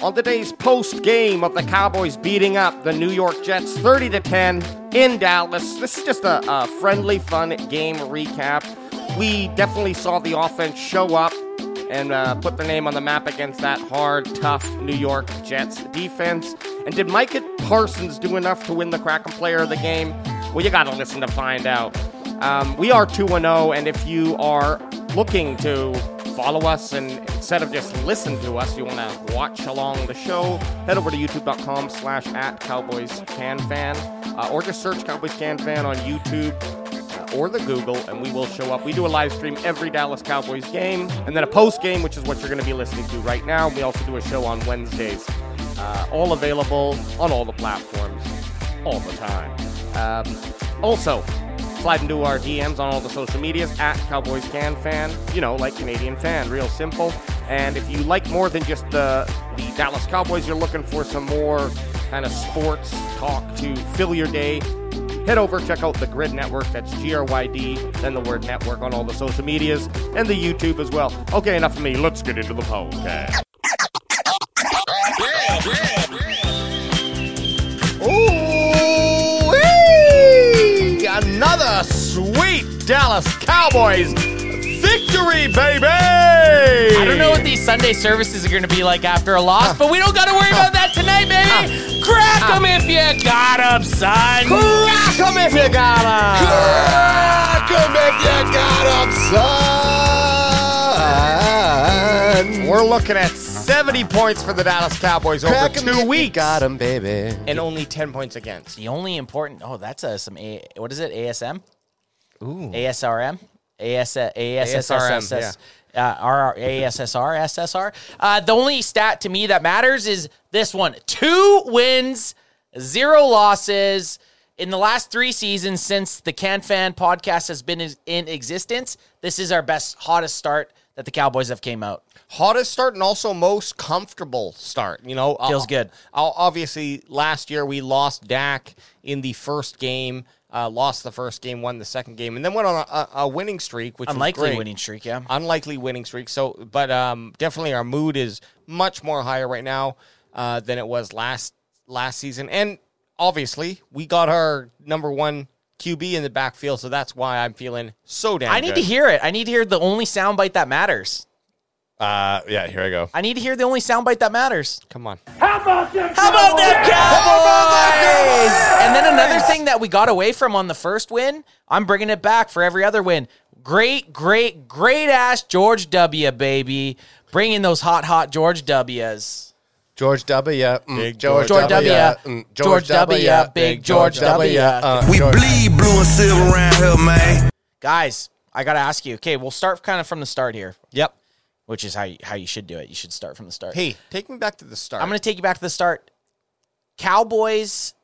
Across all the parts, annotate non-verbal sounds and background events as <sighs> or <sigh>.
On today's post game of the Cowboys beating up the New York Jets 30 to 10 in Dallas, this is just a, a friendly, fun game recap. We definitely saw the offense show up and uh, put the name on the map against that hard, tough New York Jets defense. And did Micah Parsons do enough to win the Kraken Player of the Game? Well, you got to listen to find out. Um, we are 2 0, and if you are looking to follow us and instead of just listen to us, you want to watch along the show, head over to youtube.com slash at Cowboys Can Fan uh, or just search Cowboys Can Fan on YouTube uh, or the Google and we will show up. We do a live stream every Dallas Cowboys game and then a post game, which is what you're going to be listening to right now. We also do a show on Wednesdays, uh, all available on all the platforms all the time. Um, also, slide into our DMs on all the social medias at Cowboys Can Fan. You know, like Canadian fan, real simple. And if you like more than just the the Dallas Cowboys, you're looking for some more kind of sports talk to fill your day. Head over, check out the Gryd Network. That's G R Y D, then the word network on all the social medias and the YouTube as well. Okay, enough of me. Let's get into the podcast. Ooh, another sweet Dallas Cowboys victory, baby! I don't know what these Sunday services are going to be like after a loss, but we don't got to worry about that tonight, baby. Crack them if you got 'em, son. Crack 'em if you got 'em. Crack 'em if you got 'em, son. We're looking at 70 points for the Dallas Cowboys Crack 'em over two if you weeks. got 'em, baby. And only 10 points against. The only important. Oh, that's a, some. A, what is it? ASM. Ooh. ASRM. AS ASSSS. Uh, R ASSR SSR. Uh, the only stat to me that matters is this one: two wins, zero losses in the last three seasons since the Can Fan podcast has been is- in existence. This is our best, hottest start that the Cowboys have came out. Hottest start and also most comfortable start. You know, Feels Uh, good. uh, Obviously, last year we lost Dak in the first game. Uh, lost the first game, won the second game, and then went on a, a, winning streak, which Unlikely winning streak, yeah. unlikely winning streak. So, but um, definitely our mood is much more higher right now uh, than it was last last season. And obviously, we got our number one QB in the backfield, so that's why I'm feeling so damn. I need good. to hear it. I need to hear the only soundbite that matters. Uh, yeah, here I go. I need to hear the only soundbite that matters. Come on, How about them How about them Cowboys? Cowboys? And then another thing that we got away from on the first win, I'm bringing it back for every other win. Great, great, great ass George W. Baby, bringing those hot, hot George W's. George W. Mm, Big George, George W. Mm, George W. Big George W. Uh, We George- bleed blue and silver around here, man. Guys, I gotta ask you. Okay, we'll start kind of from the start here, yep. which is how you, how you should do it. You should start from the start. Hey, take me back to the start. I'm going to take you back to the start. Cowboys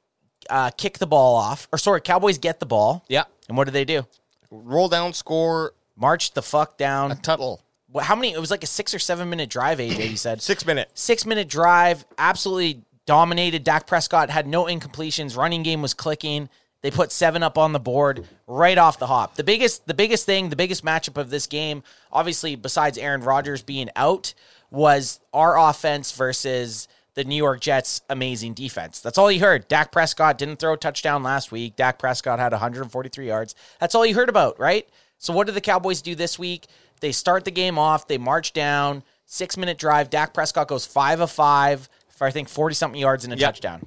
uh, kick the ball off, or sorry, Cowboys get the ball, yeah, and what do they do? roll down, score March the fuck down. a tuttle, What, how many? It was like a six or seven minute drive. AJ, you said six minute. six minute drive. Absolutely dominated. Dak Prescott had no incompletions. Running game was clicking. They put seven up on the board right off the hop. The biggest, the biggest thing, the biggest matchup of this game, obviously, besides Aaron Rodgers being out, was our offense versus the New York Jets' amazing defense. That's all you heard. Dak Prescott didn't throw a touchdown last week. Dak Prescott had 143 yards. That's all you heard about, right? So what did the Cowboys do this week? They start the game off. They march down. Six minute drive. Dak Prescott goes five of five for I think 40 something yards and a touchdown.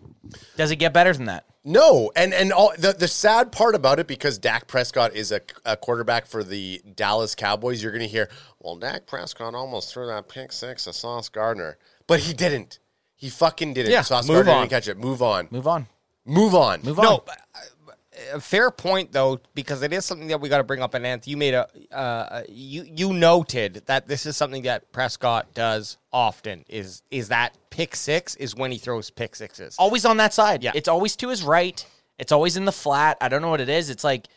Does it get better than that? No, and and all the the sad part about it because Dak Prescott is a, a quarterback for the Dallas Cowboys. You're going to hear, well, Dak Prescott almost threw that pick six to Sauce Gardner, but he didn't. He fucking didn't. Yeah, Sauce move Gardner on. didn't catch it. Move on. Move on. Move on. Move on. No, a fair point though, because it is something that we got to bring up. And Anth, you made a uh, you you noted that this is something that Prescott does often. Is is that pick six is when he throws pick sixes. always on that side. Yeah. It's always to his right. It's always in the flat. I don't know what it is. It's like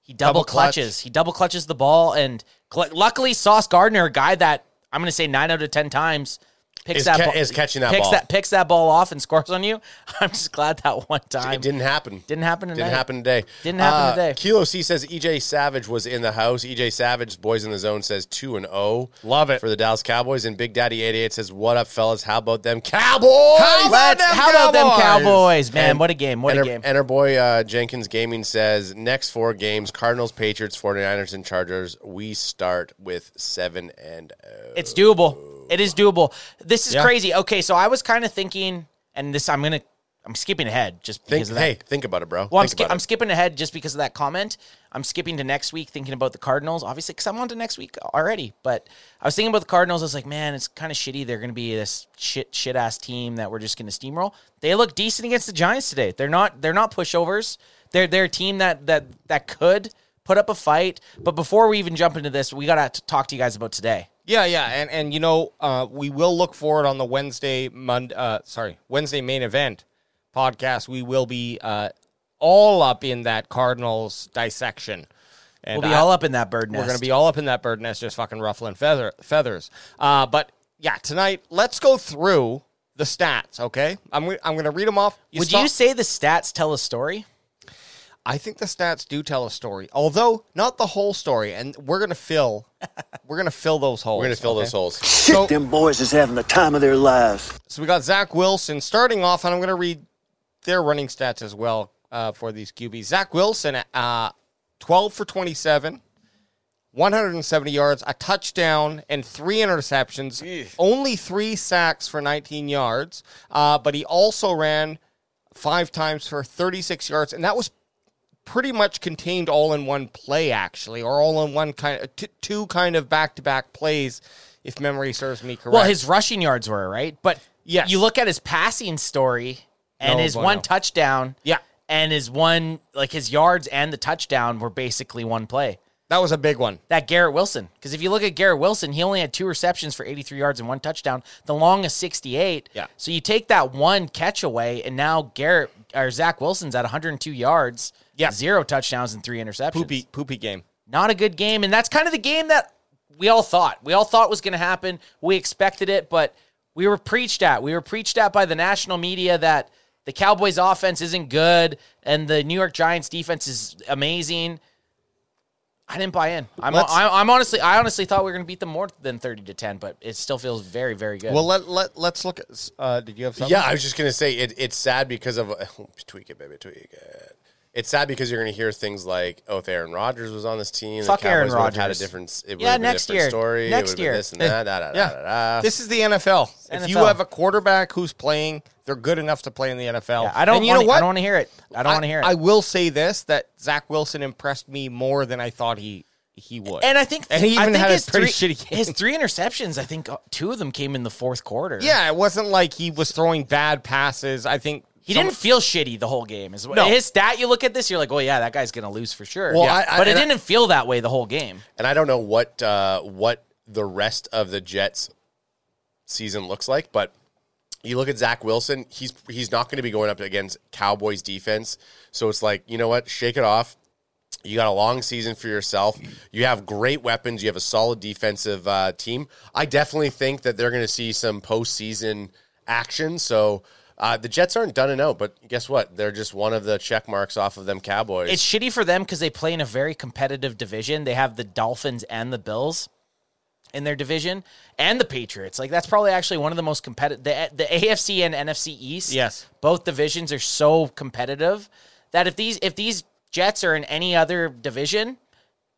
he double, Double clutch. clutches. He double clutches the ball, and cl- luckily Sauce Gardner, a guy that I'm going to say nine out of ten times picks Is that ca- ball, is catching that picks ball. that picks that ball off and scores on you. <laughs> I'm just glad that one time It didn't happen. Didn't happen tonight. Didn't happen today. Didn't happen Uh, today. Kilo C says EJ Savage was in the house. EJ Savage, boys in the zone, says two and zero. Love it. for the Dallas Cowboys. And Big Daddy eighty eight says, "What up, fellas? How about them Cowboys? How about Let's- them how about them Cowboys? Cowboys, man? And- what a game! What and a our, game! And our boy uh, Jenkins Gaming says next four games: Cardinals, Patriots, 49ers, and Chargers. We start with seven and oh. It's doable. It is doable. This is Yeah. crazy. Okay, so I was kind of thinking, and this I'm gonna I'm skipping ahead just think. because of that. Hey, think about it, bro. Well, I'm, Think ski- about I'm it. skipping ahead just because of that comment. I'm skipping to next week thinking about the Cardinals, obviously, because I'm on to next week already. But I was thinking about the Cardinals. I was like, man, it's kind of shitty. They're going to be this shit shit ass team that we're just going to steamroll. They look decent against the Giants today. They're not they're not pushovers. They're they're a team that that that could put up a fight. But before we even jump into this, we got to talk to you guys about today. Yeah, yeah, and and you know, uh, we will look forward on the Wednesday Monday, uh, sorry, Wednesday main event podcast. We will be uh, all up in that Cardinals dissection. And We'll be I- all up in that bird nest. We're going to be all up in that bird nest, just fucking ruffling feather feathers. Uh, but yeah, tonight let's go through the stats. Okay, I'm I'm going to read them off. Would stop- you say the stats tell a story? I think the stats do tell a story, although not the whole story, and we're going to fill <laughs> we're going to fill those holes. We're gonna fill okay? those holes. So, Them boys is having the time of their lives. so we got Zach Wilson starting off, and I'm going to read their running stats as well uh, for these QBs. Zach Wilson, uh, 12 for 27, 170 yards, a touchdown, and three interceptions. Only three sacks for 19 yards, uh, but he also ran five times for 36 yards, and that was pretty much contained all in one play, actually, or all in one kind of t- two kind of back to back plays, if memory serves me correct. Well, his rushing yards were right, but Yes. you look at his passing story and No his bueno. one touchdown, Yeah. and his one like his yards and the touchdown were basically one play. that was a big one. That Garrett Wilson, because if you look at Garrett Wilson, he only had two receptions for 83 yards and one touchdown. The longest 68. Yeah. So you take that one catch away, and now Garrett or Zach Wilson's at 102 yards, Yeah. zero touchdowns and three interceptions. Poopy, poopy game. Not a good game. And that's kind of the game that we all thought. We all thought was going to happen. We expected it, but we were preached at. We were preached at by the national media that the Cowboys offense isn't good and the New York Giants defense is amazing. I didn't buy in. I'm, Let's- I'm, I'm honestly, I honestly thought we were going to beat them more than 30 to 10, but it still feels very, very good. Well, let let let's look at. Uh, did you have something? Yeah, I was just gonna say it, it's sad because of <laughs> tweak it, baby, tweak it. It's sad because you're gonna hear things like, "Oh, if Aaron Rodgers was on this team, Fuck the Aaron Rodgers had a different, it Yeah, next a different year. story, Next it would have been year. this and that, da, da, Yeah. da, da. This is the NFL. If you have a quarterback who's playing, they're good enough to play in the NFL. Yeah, I don't And you want know what? I don't want to hear it. I don't want to hear it. I will say this: that Zach Wilson impressed me more than I thought he he would. and I think, and he I even think had a his pretty three, shitty game. His three interceptions, I think uh, two of them came in the fourth quarter. yeah, it wasn't like he was throwing bad passes. I think He some- didn't feel shitty the whole game. Is No. his stat. You look at this, you're like, oh yeah, that guy's gonna lose for sure. Well, Yeah. I- I- but it didn't feel that way the whole game. and I don't know what uh, what the rest of the Jets season looks like, but you look at Zach Wilson, he's he's not going to be going up against Cowboys defense. So it's like, you know what? Shake it off. You got a long season for yourself. You have great weapons. You have a solid defensive uh, team. I definitely think that they're going to see some postseason action. So uh, the Jets aren't done and out, but guess what? They're just one of the check marks off of them Cowboys. It's shitty for them because they play in a very competitive division. They have the Dolphins and the Bills in their division, and the Patriots. Like that's probably actually one of the most competitive. The, the AFC and NFC East. Yes. both divisions are so competitive that if these if these Jets are in any other division,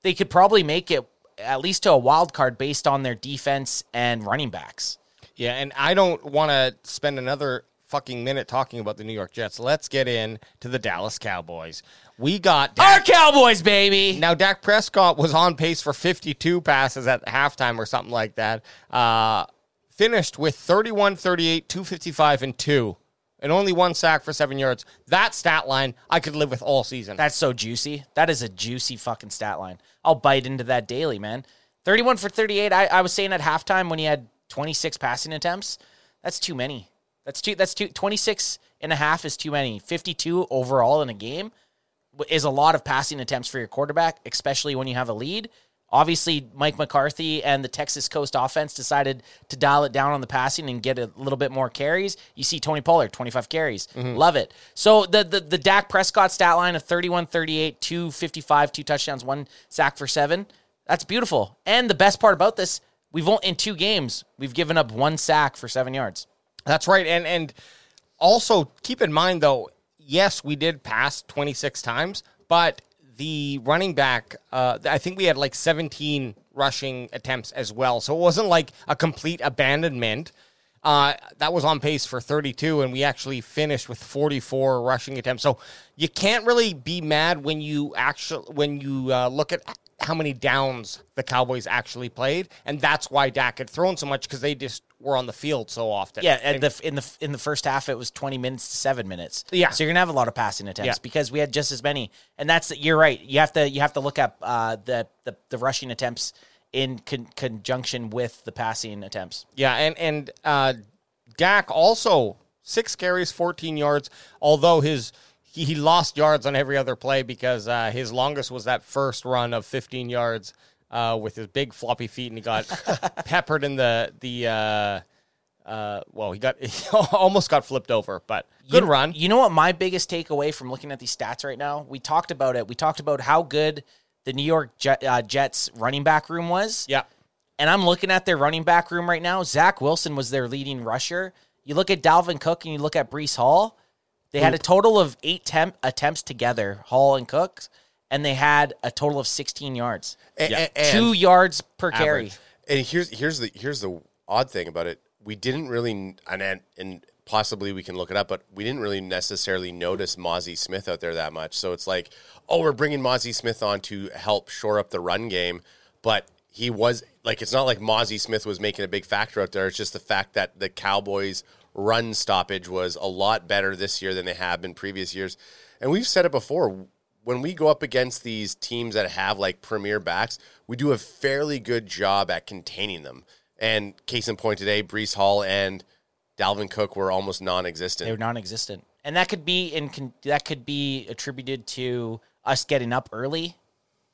they could probably make it at least to a wild card based on their defense and running backs. Yeah, and I don't want to spend another fucking minute talking about the New York Jets. Let's get in to the Dallas Cowboys. We got Our Cowboys, baby. now. Dak Prescott was on pace for 52 passes at halftime or something like that. Uh, finished with 31, 38, 255, and two. and only one sack for seven yards. That stat line I could live with all season. That's so juicy. That is a juicy fucking stat line. I'll bite into that daily, man. 31 for 38. I, I was saying at halftime when he had 26 passing attempts, that's too many. That's too that's too 26 and a half is too many. 52 overall in a game is a lot of passing attempts for your quarterback, especially when you have a lead. Obviously, Mike McCarthy and the Texas Coast offense decided to dial it down on the passing and get a little bit more carries. You see Tony Pollard, 25 carries. Mm-hmm. Love it. So the, the the Dak Prescott stat line of 31 38, 255, two touchdowns, one sack for seven. That's beautiful. And the best part about this, we've only in two games, we've given up one sack for seven yards. That's right. And and also keep in mind though, yes, we did pass 26 times, but the running back, uh, I think we had like 17 rushing attempts as well. So it wasn't like a complete abandonment. Uh, that was on pace for 32, and we actually finished with 44 rushing attempts. So you can't really be mad when you actually when you uh, look at how many downs the Cowboys actually played, and that's why Dak had thrown so much because they just were on the field so often. Yeah, and the in the in the first half it was 20 minutes to 7 minutes. Yeah. So you're going to have a lot of passing attempts Yeah. because we had just as many. And that's you're right. You have to you have to look at uh, the, the the rushing attempts in con- conjunction with the passing attempts. Yeah, and and uh, Dak also six carries, fourteen yards. Although his he, he lost yards on every other play because uh, his longest was that first run of fifteen yards uh, with his big floppy feet, and he got <laughs> peppered in the the. Uh, uh, well, he got <laughs> he almost got flipped over, but good you, run. You know what my biggest takeaway from looking at these stats right now? We talked about it. We talked about how good the New York Jet, uh, Jets running back room was. yeah, and I'm looking at their running back room right now. Zach Wilson was their leading rusher. You look at Dalvin Cook and you look at Breece Hall. They had a total of eight temp- attempts together, Hall and Cook, and they had a total of 16 yards, And, Yeah. and- two yards per carry. And here's here's the here's the odd thing about it. We didn't really and and, and possibly we can look it up, but we didn't really necessarily notice Mazi Smith out there that much. So it's like, oh, we're bringing Mazi Smith on to help shore up the run game, but he was like, it's not like Mazi Smith was making a big factor out there. It's just the fact that the Cowboys' run stoppage was a lot better this year than they have been previous years. And we've said it before when we go up against these teams that have like premier backs, we do a fairly good job at containing them. And case in point today, Breece Hall and Dalvin Cook were almost non-existent. They were non-existent, and that could be in that could be attributed to us getting up early.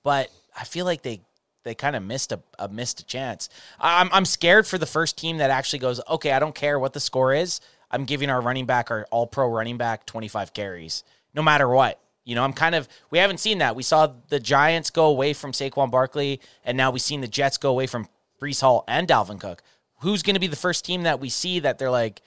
But I feel like they they kind of missed a, a missed a chance. I'm I'm scared for the first team that actually goes, okay, I don't care what the score is. I'm giving our running back, our All Pro running back, 25 carries, no matter what. You know, I'm kind of we haven't seen that. We saw the Giants go away from Saquon Barkley, and now we've seen the Jets go away from Breece Hall and Dalvin Cook. Who's going to be the first team that we see that they're like,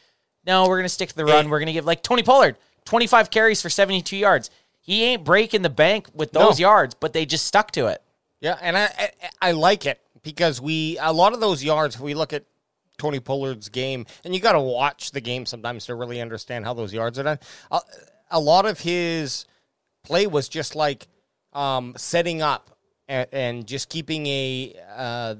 no, we're going to stick to the run. We're going to give like Tony Pollard, 25 carries for 72 yards. He ain't breaking the bank with those No. yards, but they just stuck to it. Yeah, and I, I I like it because we a lot of those yards. If we look at Tony Pollard's game, and you got to watch the game sometimes to really understand how those yards are done. A, a lot of his play was just like um, setting up and, and just keeping a uh,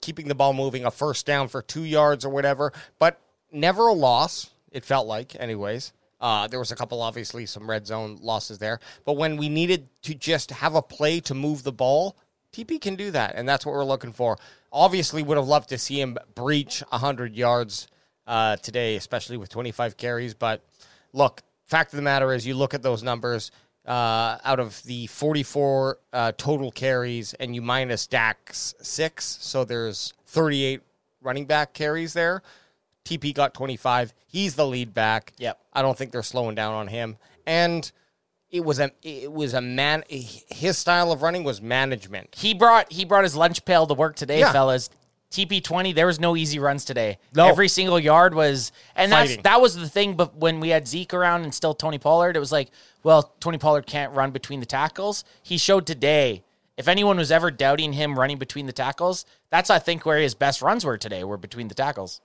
keeping the ball moving, a first down for two yards or whatever, but never a loss. It felt like, anyways. Uh, there was a couple, obviously, some red zone losses there. But when we needed to just have a play to move the ball, TP can do that, and that's what we're looking for. Obviously, would have loved to see him breach 100 yards uh, today, especially with 25 carries. But look, fact of the matter is, you look at those numbers uh, out of the 44 uh, total carries, and you minus Dak's six, so there's 38 running back carries there. TP got 25. He's the lead back. Yep. I don't think they're slowing down on him. And it was a it was a man his style of running was management. He brought he brought his lunch pail to work today, Yeah. fellas. TP twenty, there was no easy runs today. No. Every single yard was, and that's Fighting. that was the thing. But when we had Zeke around and still Tony Pollard, it was like, well, Tony Pollard can't run between the tackles. He showed today. If anyone was ever doubting him running between the tackles, that's I think where his best runs were today. Were between the tackles.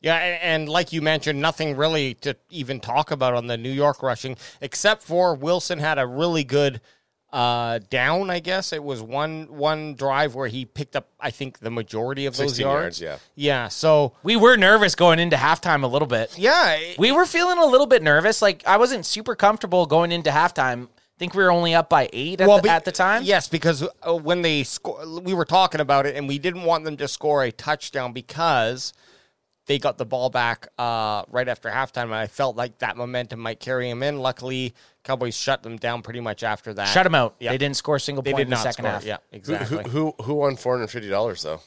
Yeah, and like you mentioned, nothing really to even talk about on the New York rushing, except for Wilson had a really good uh, down. I guess it was one one drive where he picked up. I think the majority of those yards. yards, yeah. So We were nervous going into halftime a little bit. yeah, We were feeling a little bit nervous. Like I wasn't super comfortable going into halftime. I think we were only up by eight at, the, be- at the time. Yes, because uh, when they score, we were talking about it, and we didn't want them to score a touchdown because they got the ball back uh, right after halftime, and I felt like that momentum might carry them in. Luckily, Cowboys shut them down pretty much after that. Shut them out. Yeah. They didn't score a single They point did in the not second score. half. Yeah, Who, exactly. who, who, who won four hundred fifty dollars though?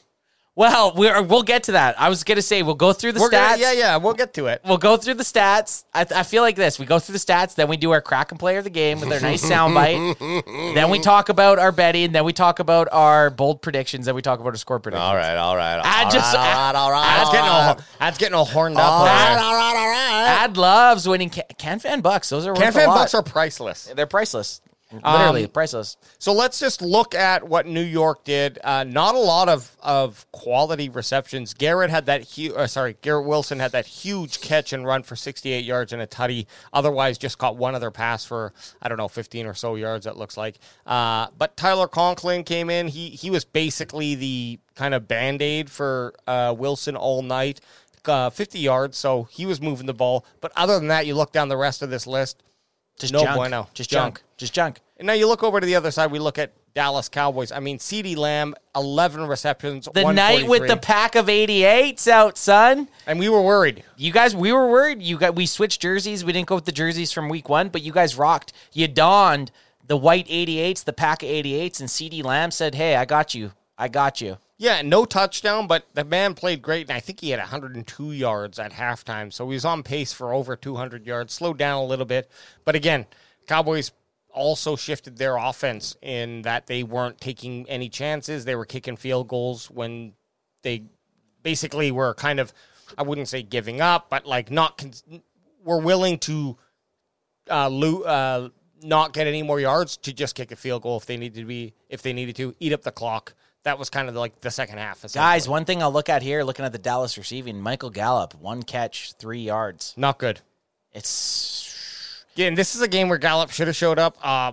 Well, we're, we'll get to that. I was going to say we'll go through the We're stats. gonna, yeah, yeah, we'll get to it. We'll go through the stats. I, I feel like this. We go through the stats, then we do our Kraken player of the game with our nice soundbite. <laughs> then we talk about our betting. Then we talk about our bold predictions. Then we talk about our score predictions. All right, all right. I all just- right, all right, all right. That's getting all that's getting all horned up. All over right, there. all right, all right. Ad loves winning can, can fan bucks. Those are worth Can a fan lot. bucks are priceless. They're priceless. Literally Um, priceless. So let's just look at what New York did. Uh, not a lot of, of quality receptions. Garrett had that huge. Uh, sorry, Garrett Wilson had that huge catch and run for 68 yards and a tutty. Otherwise, just caught one other pass for I don't know 15 or so yards. It looks like. Uh, but Tyler Conklin came in. He he was basically the kind of band aid for uh, Wilson all night. Uh, 50 yards, so he was moving the ball. But other than that, you look down the rest of this list. Just no junk. bueno. Just Junk. junk. Just junk. And now you look over to the other side. We look at Dallas Cowboys. I mean, CeeDee Lamb, eleven receptions. The night with the pack of 88s out, son. and we were worried. You guys, we were worried. You got we switched jerseys. We didn't go with the jerseys from week one, but you guys rocked. You donned the white 88s, the pack of 88s, and CeeDee Lamb said, "Hey, I got you. I got you." Yeah, no touchdown, but the man played great, and I think he had 102 yards at halftime. So he was on pace for over 200 yards. Slowed down a little bit, but again, Cowboys also shifted their offense in that they weren't taking any chances. They were kicking field goals when they basically were kind of, I wouldn't say giving up, but like not, con- were willing to uh, uh, not get any more yards to just kick a field goal if they needed to be, if they needed to eat up the clock. That was kind of like the second half. Guys, one thing I'll look at here, looking at the Dallas receiving, Michael Gallup, one catch, three yards. not good. It's Yeah, and this is a game where Gallup should have showed up. Uh,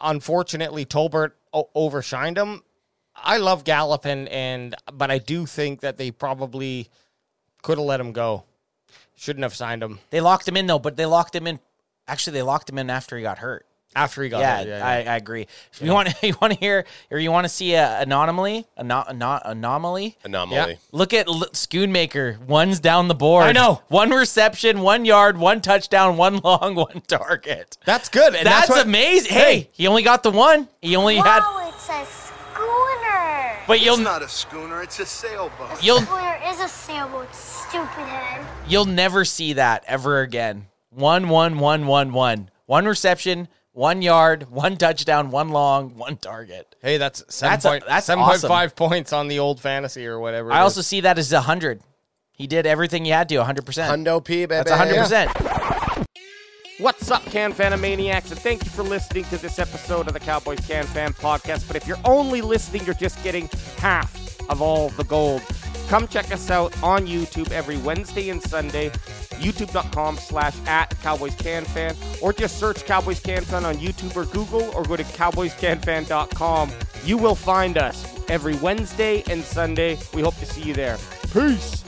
unfortunately, Tolbert o- overshined him. I love Gallup, and and but I do think that they probably could have let him go. Shouldn't have signed him they locked him in though, but they locked him in. Actually, they locked him in after he got hurt. After he got yeah, hurt. I, I agree. If you want, <laughs> you want to hear, or you want to see a anomaly, a not anomaly. Anomaly. Yeah. Look at L- Schoonmaker. One's down the board. I know. One reception, one yard, one touchdown, one <laughs> long, one target. That's good. And That's, what- amazing. Hey, he only got the one. He only had. Whoa, it's a schooner. But you'll It's not a schooner, it's a sailboat. you'll schooner is a sailboat, stupid head. you'll never see that ever again. One, one, one, one, one. One reception, one yard, one touchdown, one long, one target. Hey, that's seven That's a- that's seven awesome. five points on the old fantasy or whatever. I also is. see that as a hundred. He did everything he had to, hundred percent. Hundo P, baby. That's hundred percent. What's up, Can Fanamaniacs? And thank you for listening to this episode of the Cowboys Can Fan Podcast. But if you're only listening, you're just getting half of all the gold. Come check us out on YouTube every Wednesday and Sunday. YouTube.com slash at Cowboys Can Fan. Or just search Cowboys Can Fan on YouTube or Google or go to CowboysCanFan.com. You will find us every Wednesday and Sunday. We hope to see you there. Peace.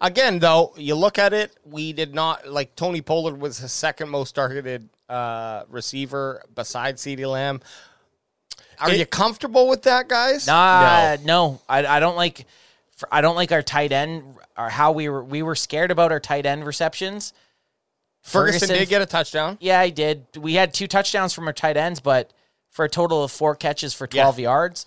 Again, though, you look at it, we did not like Tony Pollard was the second most targeted uh, receiver besides CeeDee Lamb. Are It- you comfortable with that, guys? Nah, no, I, I don't like. I don't like our tight end or how we were. We were scared about our tight end receptions. Ferguson, Ferguson- did get a touchdown. Yeah, I did. We had two touchdowns from our tight ends, but for a total of four catches for 12 yards.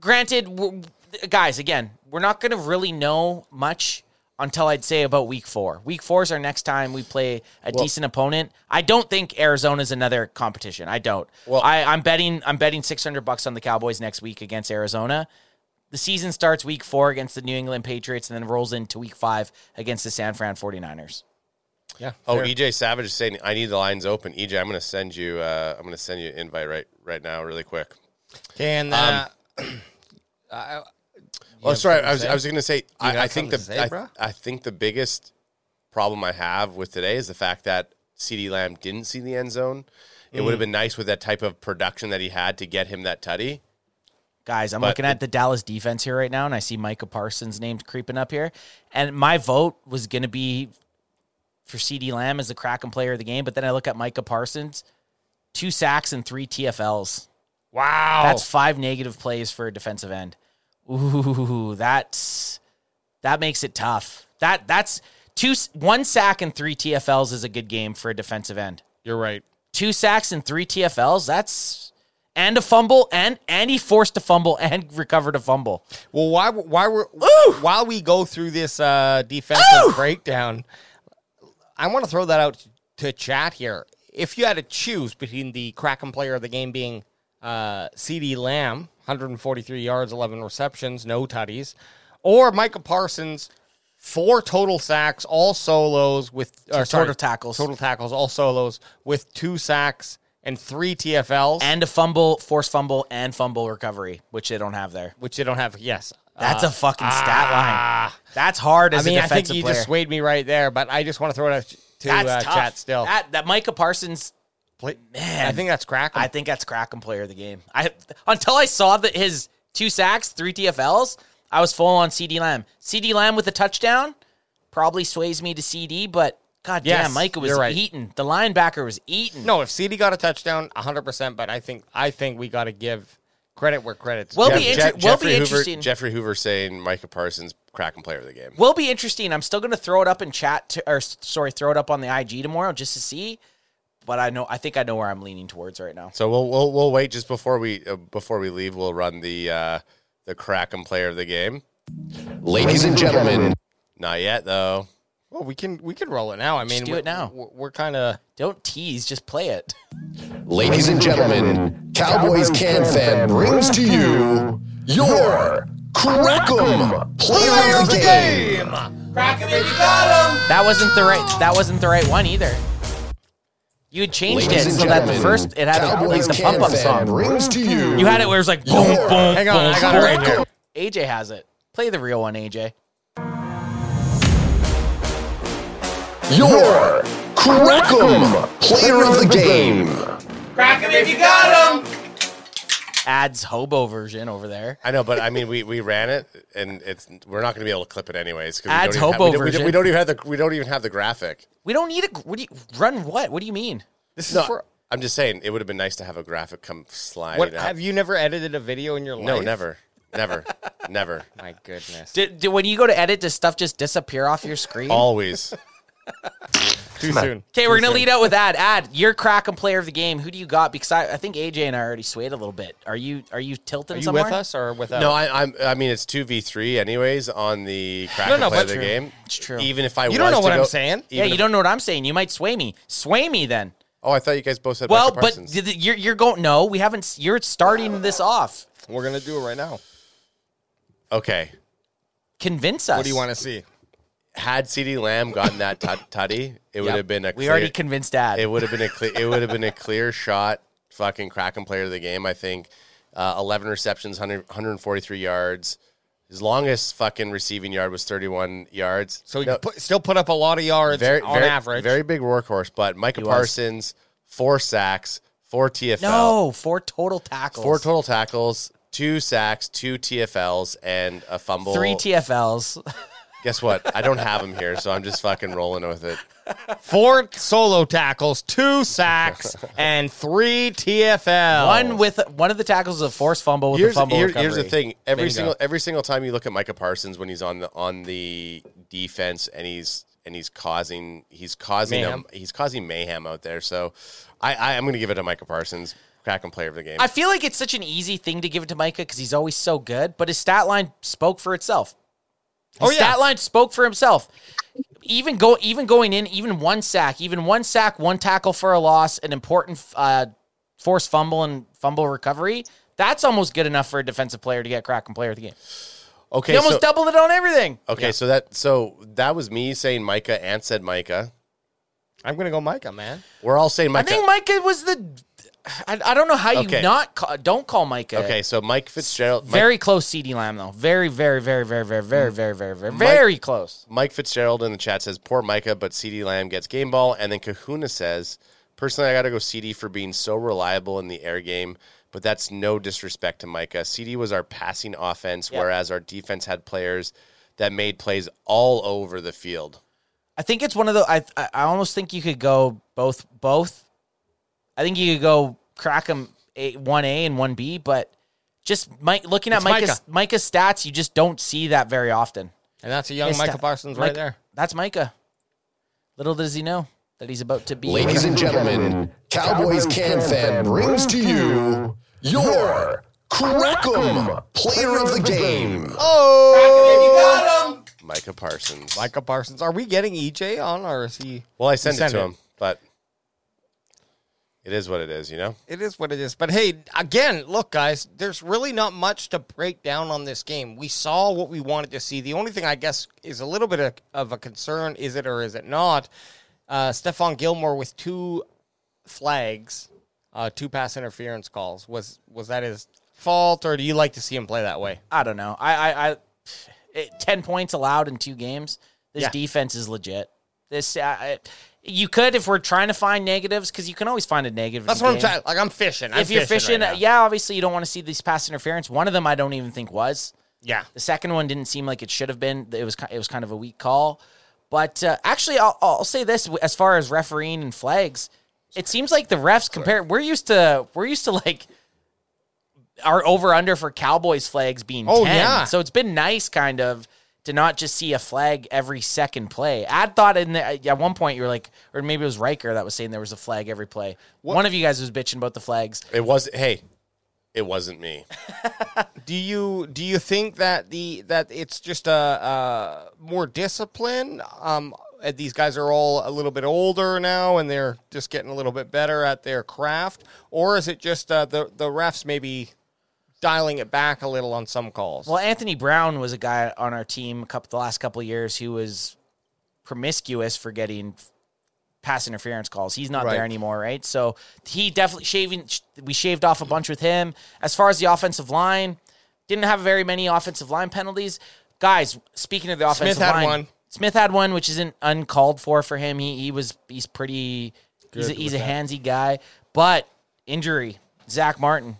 Granted, guys, again, we're not going to really know much until I'd say about week four. Week four is our next time we play a decent opponent. I don't think Arizona's another competition. I don't. Well- I, I'm betting I'm betting six hundred bucks on the Cowboys next week against Arizona. The season starts week four against the New England Patriots and then rolls into week five against the San Fran 49ers. Yeah. Oh, fair. EJ Savage is saying I need the lines open. EJ, I'm going to send you. Uh, I'm going to send you an invite right right now, really quick. And uh, <clears throat> I- Well, have sorry, I was I was going to say I, I think the say, I. I think the biggest problem I have with today is the fact that CeeDee Lamb didn't see the end zone. It Mm. would have been nice with that type of production that he had to get him that tutty. Guys, I'm But looking at the Dallas defense here right now, and I see Micah Parsons' name creeping up here. And my vote was going to be for CeeDee Lamb as the Kraken player of the game, but then I look at Micah Parsons, two sacks and three TFLs. wow. That's five negative plays for a defensive end. Ooh, that's that makes it tough. That that's two one sack and three TFLs is a good game for a defensive end. You're right. Two sacks and three TFLs. That's and a fumble and and he forced a fumble and <laughs> recovered a fumble. Well, why why we're while we go through this uh, defensive breakdown, I want to throw that out to chat here. If you had to choose between the Kraken player of the game being uh, CeeDee Lamb, 143 yards, 11 receptions, no tutties, or Micah Parsons, four total sacks, all solos with uh, total tackles. total tackles, all solos with two sacks and three TFLs, And a fumble, forced fumble, and fumble recovery, which they don't have there. which they don't have. Yes, That's Uh, a fucking stat ah. line. That's hard I as mean, I think you player. just swayed me right there, but I just want to throw it out to That's uh, tough. chat still. That that Micah Parsons, man, I think that's cracking. I think that's Kraken player of the game. I until I saw that his two sacks, three TFLs, I was full on CeeDee Lamb. CeeDee Lamb with a touchdown probably sways me to CD, but god Yes, damn, Micah was you're right. eating. The linebacker was eating. no, if CD got a touchdown, 100%, but I think I think we got to give credit where credit's Will due. be Je- inter- will Jeffrey be Hoover, interesting. Jeffrey Hoover saying Micah Parsons Kraken player of the game. Will be interesting. I'm still going to throw it up in chat, to, or sorry, throw it up on the IG tomorrow just to see. But I know, I think I know where I'm leaning towards right now. So we'll we'll, we'll wait just before we uh, before we leave. We'll run the uh, the Kraken player of the game. Ladies and gentlemen, Not yet though. Well, we can we can roll it now. I mean, do we're- it now. We're, we're kind of Don't tease, just play it. ladies and gentlemen, Cowboys Can Fan brings to you your Crackum Player of the Game. That wasn't the right. That wasn't the right one either. You had changed Ladies it so that the first it had a, like Cowboys the pump up Fan song. brings to you. You had it where it was like boom, Your- boom, Hang on, boom, I got it right here. AJ has it. Play the real one, AJ. your Crackum Player of the Game. Adds hobo version over there. I know, but I mean, we, we ran it, and it's we're not going to be able to clip it anyways. 'cause we Adds don't even have- hobo we don't- don't- version. We don't even have the we don't even have the graphic. We don't need a. What do you run? What? What do you mean? this is No, for. I'm just saying it would have been nice to have a graphic come slide. What up. have you never edited a video in your life? No, never, never, <laughs> never. My goodness. Did, did, when you go to edit, does stuff just disappear off your screen? Always. <laughs> Too soon. Okay, we're gonna lead out with Ad. Ad, you're Kraken player of the game. Who do you got? Because I, I think AJ and I already swayed a little bit. Are you are you tilting Are you somewhere? with us or without? No, I, I'm. I mean, it's two v three anyways on the Kraken no, play but of the true. game. It's true. Even if I You don't know to what I'm saying. Yeah, you if- don't know what I'm saying. You might sway me. Sway me then. Oh, I thought you guys both said. Well, but Parsons. th- th- you're you're going. No, we haven't. You're starting this off. We're gonna do it right now. okay. Convince us. What do you want to see? Had CeeDee Lamb gotten that tut- <laughs> tutty, it would Yep. have been a. We clear, already convinced Ad. It would have been a. Clear, it would have been a clear <laughs> shot. Fucking Kraken player of the game. I think. Uh, 11 receptions, 100, 143 yards. His longest fucking receiving yard was 31 yards. So he No, put, still put up a lot of yards very, on very, average. Very big workhorse, but Micah was. Parsons, four sacks, four TFL, no four total tackles. four total tackles, two sacks, two TFLs, and a fumble. Three TFLs. <laughs> Guess what? I don't have him here, so I'm just fucking rolling with it. Four solo tackles, two sacks, <laughs> and three TFL. one with one of the tackles is a forced fumble with Here's, a fumble here- recovery. here's the thing: every Bingo. single every single time you look at Micah Parsons when he's on the on the defense and he's and he's causing he's causing Mayhem. him he's causing mayhem out there. So I, I I'm going to give it to Micah Parsons, Kraken player of the game. I feel like it's such an easy thing to give it to Micah because he's always so good, but his stat line spoke for itself. His Oh, yeah. stat line spoke for himself. Even go, even going in, even one sack, even one sack, one tackle for a loss, an important uh, forced fumble and fumble recovery. That's almost good enough for a defensive player to get Kraken player of the game. Okay, He almost so, doubled it on everything. okay, so that so that was me saying Micah and said Micah. I'm gonna go Micah, man. We're all saying Micah. I think Micah was the. <sighs> I, I don't know how you Okay. not call, don't call Micah. okay, so Mike Fitzgerald. Mike, Very close CeeDee Lamb though. Very, very, very, very, very, very, mm. very, very, very, very close. Mike Fitzgerald in the chat says poor Micah, but CeeDee Lamb gets game ball, and then Kahuna says personally I got to go CD for being so reliable in the air game. But that's no disrespect to Micah. CD was our passing offense, Yep. whereas our defense had players that made plays all over the field. I think it's one of the. I I I almost think you could go both both. I think you could go crack them one A and one B, but just Mike looking at It's Micah's Micah's stats, you just don't see that very often. And that's a young His Micah sta- Parsons right Mike- there. That's Micah. Little does he know that he's about to be. Ladies and gentlemen, Cowboys Can Fan brings to you your Crackum Player of the Game. Oh, Micah Parsons. Micah Parsons. Are we getting EJ on, or is he? well, I sent it to it. him, but it is what it is, you know? It is what it is. But hey, again, look, guys, there's really not much to break down on this game. We saw what we wanted to see. The only thing I guess is a little bit of, of a concern is it or is it not? Uh, Stephon Gilmore with two flags, uh, two pass interference calls. Was was that his fault, or do you like to see him play that way? I don't know. I, I, I it, ten points allowed in two games. This Yeah. defense is legit. This, uh, I- you could if we're trying to find negatives because you can always find a negative. That's what I'm game. trying. Like I'm fishing. I'm If you're fishing, right yeah, obviously you don't want to see these pass interference. One of them I don't even think was. yeah. The second one didn't seem like it should have been. It was it was kind of a weak call. But uh, actually, I'll, I'll say this: as far as refereeing and flags, it seems like the refs compared. We're used to we're used to like our over under for Cowboys flags being Oh, 10. yeah. So it's been nice, kind of, to not just see a flag every second play. I'd thought in the, at one point you were like, or maybe it was Riker that was saying there was a flag every play. One of you guys was bitching about the flags. It was, hey, it wasn't me. <laughs> Do you do you think that the that it's just a, a more discipline? Um, these guys are all a little bit older now, and they're just getting a little bit better at their craft, or is it just uh, the the refs maybe dialing it back a little on some calls? Well, Anthony Brown was a guy on our team a couple the last couple of years who was promiscuous for getting pass interference calls. He's not Right. there anymore, right? So he definitely shaving. We shaved off a bunch with him. As far as the offensive line, didn't have very many offensive line penalties. Guys, speaking of the offensive Smith had line, one. Smith had one, which isn't uncalled for for him. He he was he's pretty. He's a, he's a handsy guy, but injury. Zack Martin,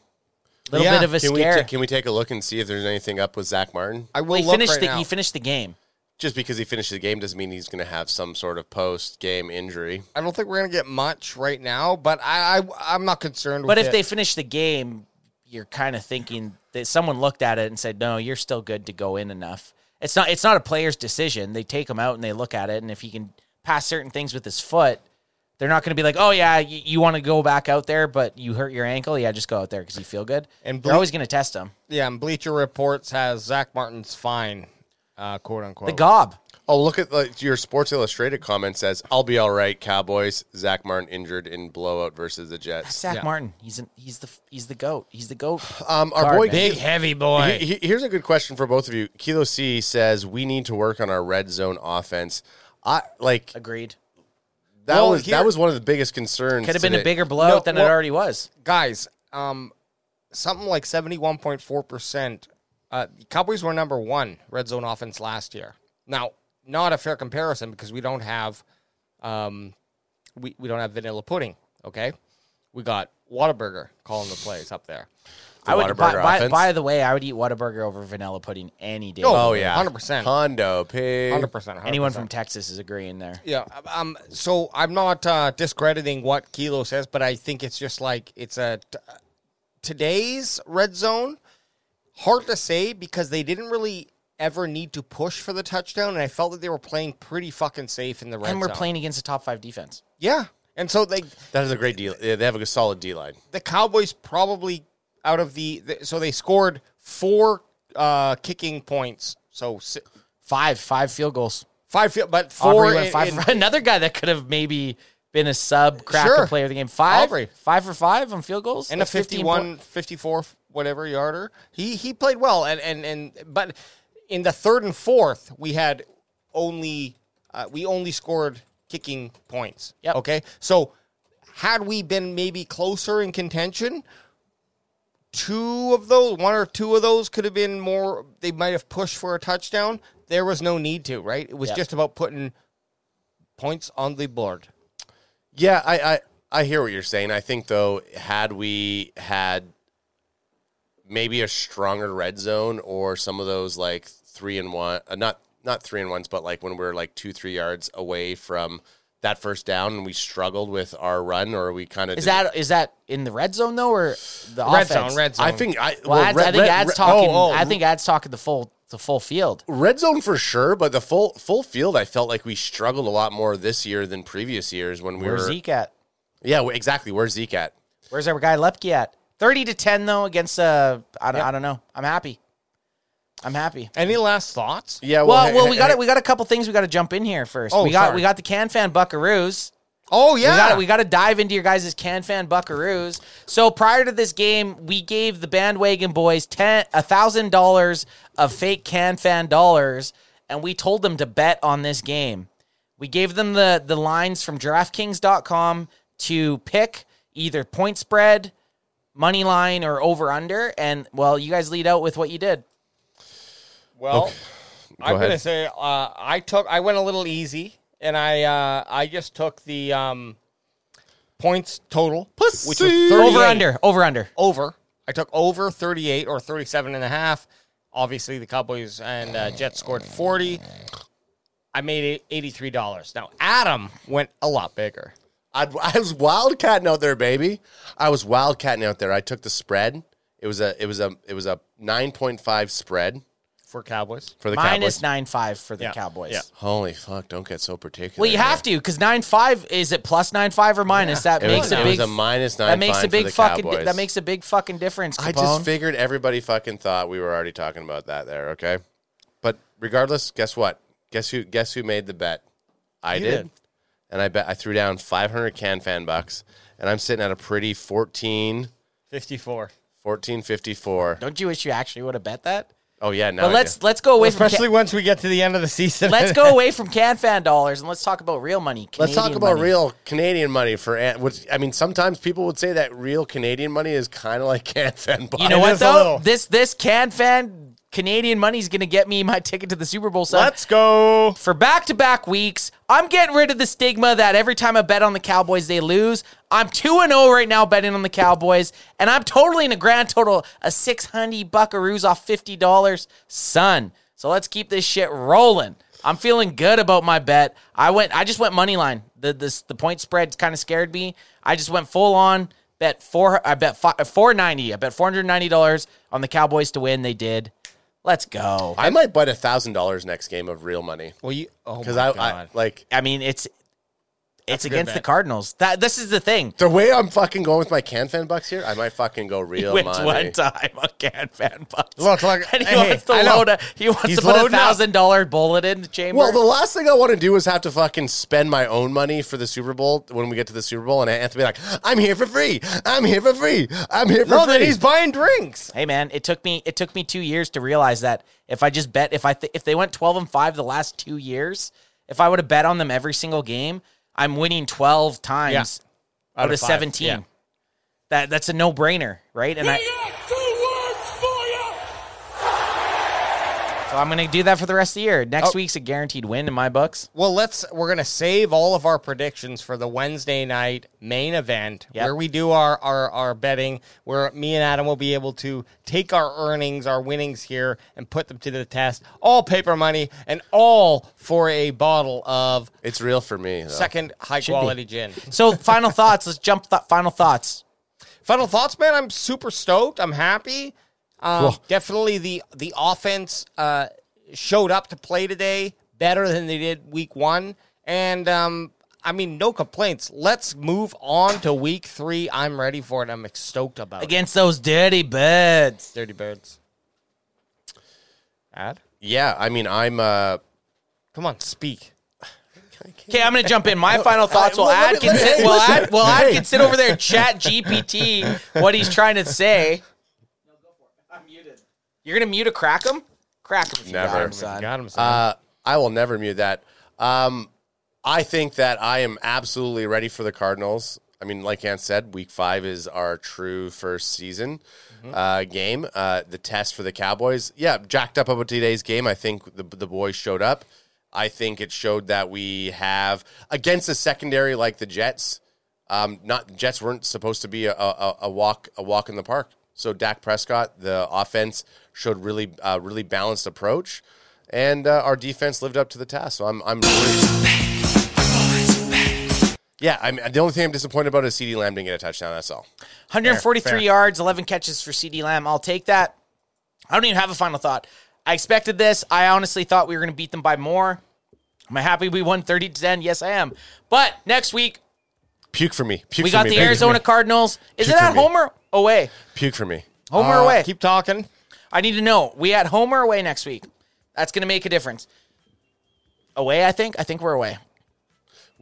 little Yeah. bit of a Can we, scare. can we take a look and see if there's anything up with Zack Martin? I will Well, he look finished right the now. he finished the game. Just because he finished the game doesn't mean he's going to have some sort of post game injury. I don't think we're gonna get much right now, but I, I I'm not concerned. But with if it. they finish the game, you're kind of thinking that someone looked at it and said, "No, you're still good to go in enough." It's not. It's not a player's decision. They take him out and they look at it, and if he can pass certain things with his foot, they're not going to be like, "Oh yeah, you, you want to go back out there, but you hurt your ankle. Yeah, just go out there because you feel good." And And ble- they're always going to test him. yeah, and Bleacher Reports has Zack Martin's fine, uh, quote unquote. The gob. Oh, look at like, your Sports Illustrated comment says, "I'll be all right." Cowboys. Zack Martin injured in blowout versus the Jets. Zach Yeah. Martin. He's an, he's the he's the goat. He's the goat. <sighs> Um, our Guard, boy, man. Big heavy boy. He- he- here's a good question for both of you. Kilo C says we need to work on our red zone offense. I like Agreed. That Well, was here- that was one of the biggest concerns. Could have been a bigger blowout No, than well- it already was. guys, um, something like seventy-one point four percent. Uh, Cowboys were number one red zone offense last year. Now, not a fair comparison because we don't have, um, we, we don't have vanilla pudding. Okay, we got Whataburger calling the plays up there. I would. By, Whataburger by, offense? by the way, I would eat Whataburger over vanilla pudding any day. Oh yeah, 100%. Hondo pig. Hundred percent. Anyone from Texas is agreeing there. Yeah. Um. So I'm not uh, discrediting what Kilo says, but I think it's just like it's a t- today's red zone. Hard to say because they didn't really ever need to push for the touchdown, and I felt that they were playing pretty fucking safe in the red zone. and we're zone. playing against a top five defense. Yeah. And so they That is a great deal. Yeah, they have a solid D line. the Cowboys probably out of the, the so they scored four uh, kicking points. So si- Five, five field goals. Five field, but four. Aubrey went in- five in- for <laughs> another guy that could have maybe been a sub cracker Sure. player of the game. Five, Aubrey. five for five on field goals, and a That's 15 51 54 whatever yarder he he played well and and and but in the third and fourth we had only uh, we only scored kicking points Yep. okay so had we been maybe closer in contention two of those one or two of those could have been more they might have pushed for a touchdown there was no need to right it was Yep. just about putting points on the board Yeah, I, I I hear what you're saying. I think though, had we had maybe a stronger red zone or some of those like three and one, uh, not not three and ones, but like when we're like two three yards away from that first down and we struggled with our run, or we kind of Is that is that in the red zone though, or the red offense? zone red zone I think I Well, well, Ads, red- I think red- ads red- talking. oh, oh, I think ads talking the full the full field. red zone for sure, but the full full field, I felt like we struggled a lot more this year than previous years when we Where's were. Zeke at? Yeah, exactly. Where's Zeke at? Where's our guy Lepke at? Thirty to ten though against uh I don't, I don't know. I'm happy. I'm happy. any last thoughts Yeah, Well, hey- well, hey- we got hey- it. We got a couple things we got to jump in here first. Oh, we got sorry. we got the Can Fan Buckaroos. oh yeah We got we got to dive into your guys' Can Fan Buckaroos. So prior to this game, we gave the bandwagon boys ten a thousand dollars of fake Can Fan dollars, and we told them to bet on this game. We gave them the the lines from DraftKings.com to pick either point spread, money line, or over under. And well, you guys lead out with what you did. Well, I'm ahead. gonna say uh, I took I went a little easy, and I uh, I just took the um, points total, which was 38. Over under, over under. over. I took over 38 or 37 and a half. Obviously, the Cowboys and uh, Jets scored 40. I made $83. Now, Adam went a lot bigger. I'd, <laughs> I was wildcatting out there, baby. I was wildcatting out there. I took the spread. It was a it was a it was a nine point five spread For Cowboys, for the Minus Cowboys. nine five for the Yeah, Cowboys. yeah. Holy fuck! Don't get so particular. Well, you here. have to because nine five is it plus nine five or minus? That It makes was, a it big. was a minus nine. that makes fine a big the fucking. Cowboys. That makes a big fucking difference. I just figured everybody fucking thought we were already talking about that there. Okay, but regardless, guess what? Guess who? Guess who made the bet? I did. did. and I bet I threw down five hundred can fan bucks, and I'm sitting at a pretty 14, 54. 1454. Don't you wish you actually would have bet that? Oh yeah, now But let's do. let's go away Especially from. once we get to the end of the season. Let's go <laughs> away from can fan dollars and let's talk about real money. Let's talk Canadian about money. real Canadian money for Ant- which I mean sometimes people would say that real Canadian money is kind of like can fan. You know It what is a though? little. This this can fan Canadian money's going to get me my <laughs> ticket to the Super Bowl. Son. Let's go. for back to back weeks. I'm getting rid of the stigma that every time I bet on the Cowboys, they lose. I'm 2 and 0 right now betting on the Cowboys, and I'm totally in a grand total of 600 buckaroos off $50. Son. So let's keep this shit rolling. I'm feeling good about my bet. I went I just went money line. The this the point spread kind of scared me. I just went full on bet 4 I bet fi- 490. I bet $490 on the Cowboys to win. They did. Let's go. I might bet a thousand dollars next game of real money Well, you. Oh, because my I, I like I mean, it's it's a good against the. Cardinals. That this is the thing. the way I'm fucking going with my can fan bucks here. I might fucking go real Wins money. one time on can fan bucks. Look, look, and he hey, wants to load a he wants He's to put a thousand dollar bullet in the chamber. Well, the last thing I want to do is have to fucking spend my own money for the Super Bowl when we get to the Super Bowl, and I have to be like, "I'm here for free. I'm here for free. I'm here for No, free." then he's buying drinks. hey man, it took me it took me two years to realize that if I just bet if I th- if they went twelve and five the last two years, if I would have bet on them every single game, I'm winning twelve times out, Out of, of five, seventeen. yeah. That that's a no brainer, right? And I, so I'm gonna do that for the rest of the year. Next Oh. week's a guaranteed win in my books. Well, let's. We're gonna save all of our predictions for the Wednesday night main event, Yep. where we do our, our our betting. Where me and Adam will be able to take our earnings, our winnings here, and put them to the test. All paper money, and all for a bottle of it's real for me. Though. second high Should be. quality gin. So final thoughts. Let's jump. Th- final thoughts. Final thoughts, man. I'm super stoked. I'm happy. Um, Definitely the the offense uh, showed up to play today better than they did week one, and um, I mean, no complaints. Let's move on to week three. I'm ready for it. I'm stoked about it. against those dirty birds. Dirty Birds. Ad. Yeah, I mean, I'm. Uh, Come on, speak. Okay, I'm gonna jump in. My final thoughts. Will well, let Ad can sit. hey, Well. Ad, well, Ad can sit over there and chat GPT what he's trying to say. You're gonna mute a crack him? Crack him if Never. got him, son. Got him, son. uh, I will never mute that. Um, I think that I am absolutely ready for the Cardinals. I mean, like Ant said, Week Five is our true first season uh, game. Uh, the test for the Cowboys, yeah, jacked up about today's game. I think the the boys showed up. I think it showed that we have against a secondary like the Jets. Um, not Jets weren't supposed to be a, a, a walk a walk in the park. So Dak Prescott, the offense showed really uh, really balanced approach, and uh, our defense lived up to the task. So I'm I'm really, yeah. I'm the only thing I'm disappointed about is CeeDee Lamb didn't get a touchdown. That's all. 143 Fair, fair. yards, 11 catches for CeeDee Lamb. I'll take that. I don't even have a final thought. I expected this. I honestly thought we were going to beat them by more. Am I happy we won 30 to 10? Yes, I am. But next week, Puke for me. Puke we for got me, the baby. Arizona Cardinals. Is Puke it for at home or away? Puke for me. Home or Uh, away? Keep talking. I need to know. We at home or away next week? That's going to make a difference. Away, I think. I think we're away.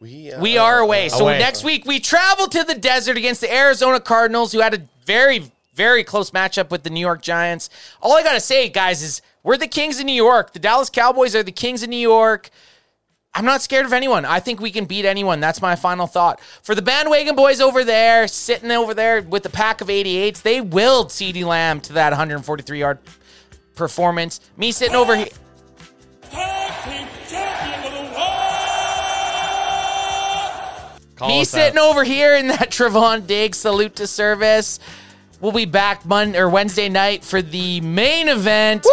We uh, We are away. So away. next week we travel to the desert against the Arizona Cardinals, who had a very, very close matchup with the New York Giants. All I gotta say, guys, is we're the kings of New York. The Dallas Cowboys are the kings of New York. I'm not scared of anyone. I think we can beat anyone. That's my final thought. For the bandwagon boys over there, sitting over there with the pack of 88s, they willed CeeDee Lamb to that 143 yard performance. Me sitting over here. Me sitting over here in that Trevon Diggs salute to service. We'll be back Monday or Wednesday night for the main event.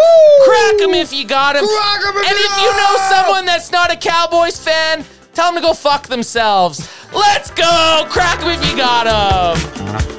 Crack him if you got him. Crack 'em if and you if you know someone that's not a Cowboys fan, tell them to go fuck themselves. Let's go. Crack him if you got him.